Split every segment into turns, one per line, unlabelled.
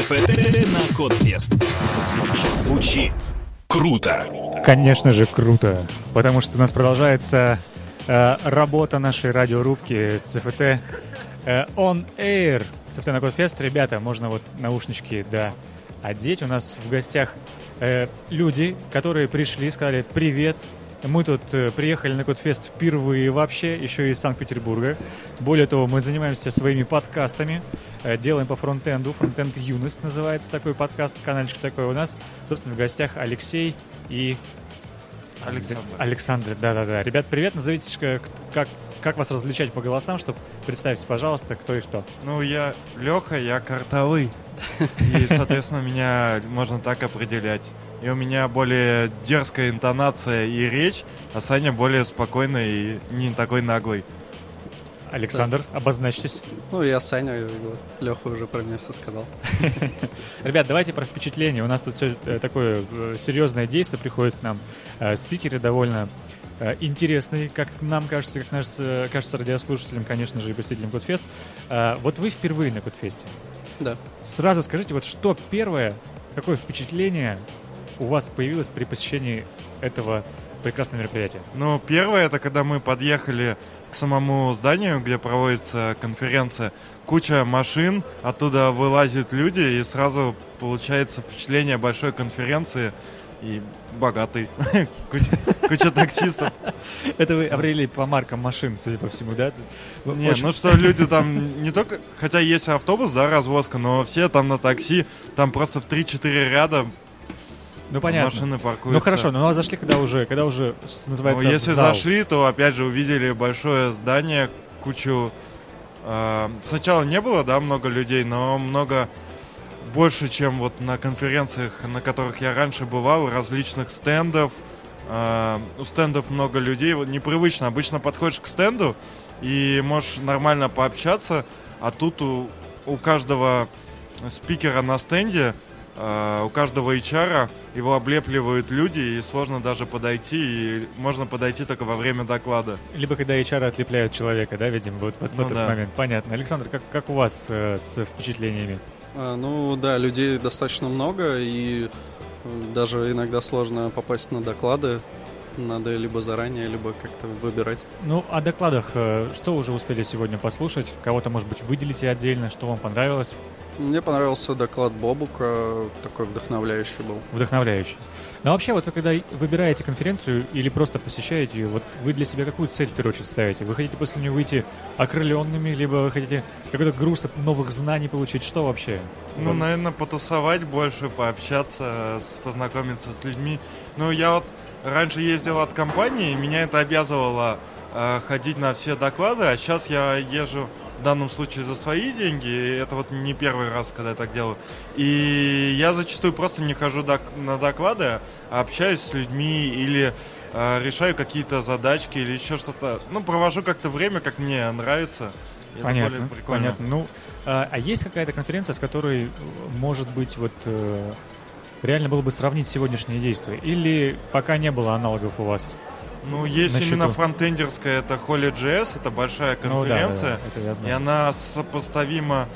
ЦФТ на Кодфест. Звучит круто.
Конечно же, круто. Потому что у нас продолжается э, работа нашей радиорубки ЦФТ э, On Air. ЦФТ на Кодфест. Ребята, можно вот наушнички, да, одеть. У нас в гостях э, люди, которые пришли, сказали «Привет, мы тут э, приехали на Кодфест впервые вообще, еще из Санкт-Петербурга. Более того, мы занимаемся своими подкастами, э, делаем по фронтенду. Фронтенд Юность называется такой подкаст, каналчик такой у нас. Собственно, в гостях Алексей и...
Александр.
Александр, да-да-да. Ребят, привет, назовитесь, как, как, как вас различать по голосам, чтобы представьте, пожалуйста, кто и что.
Ну, я Леха, я картовый. И, соответственно, меня можно так определять. И у меня более дерзкая интонация и речь, а Саня более спокойный и не такой наглый.
Александр, обозначьтесь.
Ну, я Саня, Леха уже про меня все сказал.
Ребят, давайте про впечатление. У нас тут все э, такое э, серьезное действие приходит к нам. Э, Спикеры довольно интересные, как нам кажется, как наш, кажется радиослушателям, конечно же, и посетителям Кодфест. Э, Вот вы впервые на Кодфесте.
Да.
Сразу скажите, вот что первое, какое впечатление у вас появилось при посещении этого прекрасного мероприятия?
Ну, первое, это когда мы подъехали к самому зданию, где проводится конференция, куча машин, оттуда вылазят люди, и сразу получается впечатление большой конференции и богатый. Куча, куча таксистов.
Это вы определили по маркам машин, судя по всему, да?
Не,
очень-
ну что люди там не только... Хотя есть автобус, да, развозка, но все там на такси, там просто в 3-4 ряда
ну, понятно.
машины паркуются.
Ну хорошо, но зашли, когда уже, когда уже, что
Ну,
называется, в
если
зал.
зашли, то опять же увидели большое здание, кучу... э, сначала не было, да, много людей, но много больше, чем вот на конференциях, на которых я раньше бывал, различных стендов. Э, у стендов много людей, вот непривычно. Обычно подходишь к стенду и можешь нормально пообщаться, а тут у, у каждого спикера на стенде у каждого HR его облепливают люди, и сложно даже подойти, и можно подойти только во время доклада.
Либо когда HR отлепляют человека, да, видимо, вот, вот в
Ну
этот
да.
момент. Понятно. Александр, как, как у вас э, с впечатлениями?
А, ну да, людей достаточно много, и э, даже иногда сложно попасть на доклады. Надо либо заранее, либо как-то выбирать.
Ну, о докладах, э, что уже успели сегодня послушать? Кого-то, может быть, выделите отдельно, что вам понравилось?
Мне понравился доклад Бобука, такой вдохновляющий был.
Вдохновляющий. Но вообще, вот вы когда выбираете конференцию или просто посещаете ее, вот вы для себя какую цель в первую очередь ставите? Вы хотите после нее выйти окрыленными, либо вы хотите какой-то груз от новых знаний получить? Что вообще?
Ну,
вас?
наверное, потусовать больше, пообщаться, познакомиться с людьми. Ну, я вот раньше ездил от компании, меня это обязывало ходить на все доклады, а сейчас я езжу в данном случае за свои деньги, и это вот не первый раз, когда я так делаю. И я зачастую просто не хожу док- на доклады, а общаюсь с людьми или э, решаю какие-то задачки или еще что-то. Ну, провожу как-то время, как мне нравится. Это
Понятно,
прикольно.
понятно. Ну, а, а есть какая-то конференция, с которой, э, может быть, вот э, реально было бы сравнить сегодняшние действия? Или пока не было аналогов у вас?
Ну, есть
на
именно
счету?
фронтендерская, это Holy.js, это большая
Ну да,
конференция,
да, да,
и она сопоставима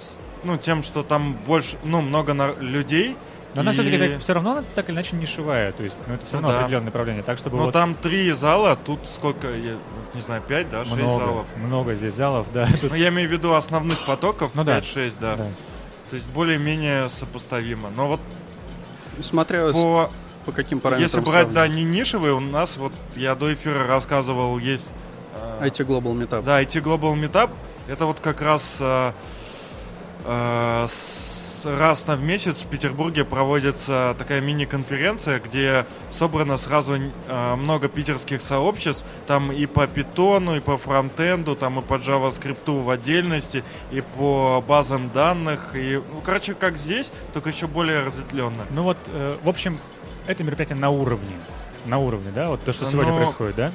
с, ну, тем, что там больше, ну, много на- людей.
Но она
и-
все-таки все равно она так или иначе нишевая, то есть ну, это все
Ну
равно
да.
определенное направление. Так чтобы
Ну,
вот
там три зала, тут сколько, я не знаю, пять, да, шесть
много,
залов.
много здесь залов, да. Тут-
Ну, я имею в виду основных потоков,
Ну да.
5-6, да.
да.
То есть более-менее сопоставимо. Но вот
Смотря
по,
по каким параметрам
если брать, да, не нишевые, у нас, вот, я до эфира рассказывал, есть... э,
IT Global Meetup.
Да, IT Global Meetup это вот как раз э, э, с- раз на месяц в Петербурге проводится такая мини-конференция, где собрано сразу э, много питерских сообществ, там и по питону, и по фронтенду, там и по JavaScript в отдельности, и по базам данных, и, ну, короче, как здесь, только еще более разветвленно.
Ну вот, э, в общем, это мероприятие на уровне. На уровне, да? Вот то, что сегодня
Но-
происходит, да?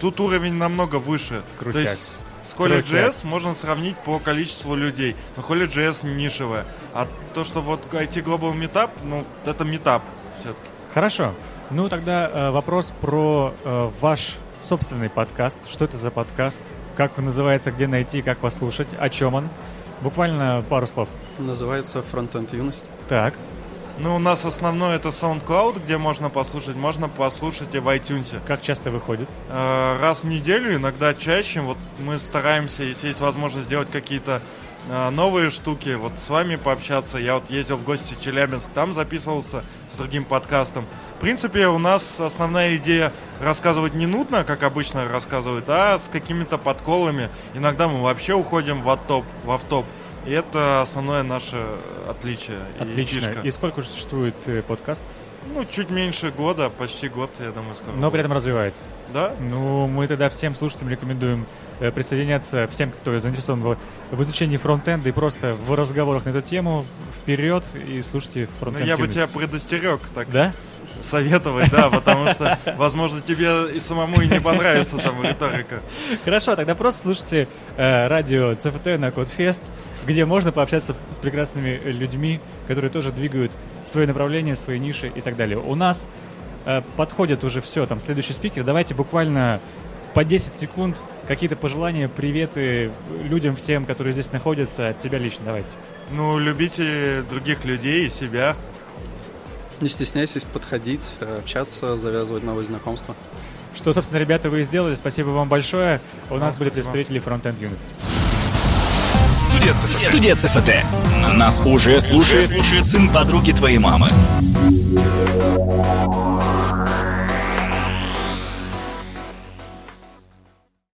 Тут уровень намного выше.
Крутяк.
То есть с. Holy.js можно сравнить по количеству людей. Но Holy.js нишевая. А то, что вот IT Global Meetup, ну, это метап все-таки.
Хорошо. Ну тогда э, вопрос про э, ваш собственный подкаст. Что это за подкаст? Как он называется, где найти, как послушать, о чем он? Буквально пару слов.
Называется «Фронтенд юность».
Так.
Ну, у нас основной это SoundCloud, где можно послушать. Можно послушать и в iTunes.
Как часто выходит?
Э, Раз в неделю, иногда чаще. Вот мы стараемся, если есть возможность, сделать какие-то э, новые штуки, вот с вами пообщаться. Я вот ездил в гости в Челябинск, там записывался с другим подкастом. В принципе, у нас основная идея рассказывать не нудно, как обычно рассказывают, а с какими-то подколами. Иногда мы вообще уходим в топ, в автоп. И это основное наше отличие. и
Отлично.
фишка.
И сколько уже существует э, подкаст?
Ну, чуть меньше года, почти год, я думаю, скоро.
Но при
будет.
этом развивается.
Да?
Ну, мы тогда всем слушателям рекомендуем э, присоединяться, всем, кто заинтересован в, в изучении фронтенда и просто в разговорах на эту тему, вперед и слушайте
Ну,
фронтенд
я бы тебя предостерег так
Да?
Советовать, да, потому что, возможно, тебе и самому и не понравится там риторика.
Хорошо, тогда просто слушайте э, радио ЦФТ на Кодфест, где можно пообщаться с прекрасными людьми, которые тоже двигают свои направления, свои ниши и так далее. У нас э, подходит уже все, там, следующий спикер. Давайте буквально по 10 секунд какие-то пожелания, приветы людям всем, которые здесь находятся, от себя лично. Давайте.
Ну, любите других людей и себя.
Не стесняйтесь подходить, э, общаться, завязывать новые знакомства.
Что, собственно, ребята, вы и сделали. Спасибо вам большое. У нас были представители фронтенд юности.
Студия ЦФТ. Студия ЦФТ. Нас уже слушает сын подруги твоей мамы.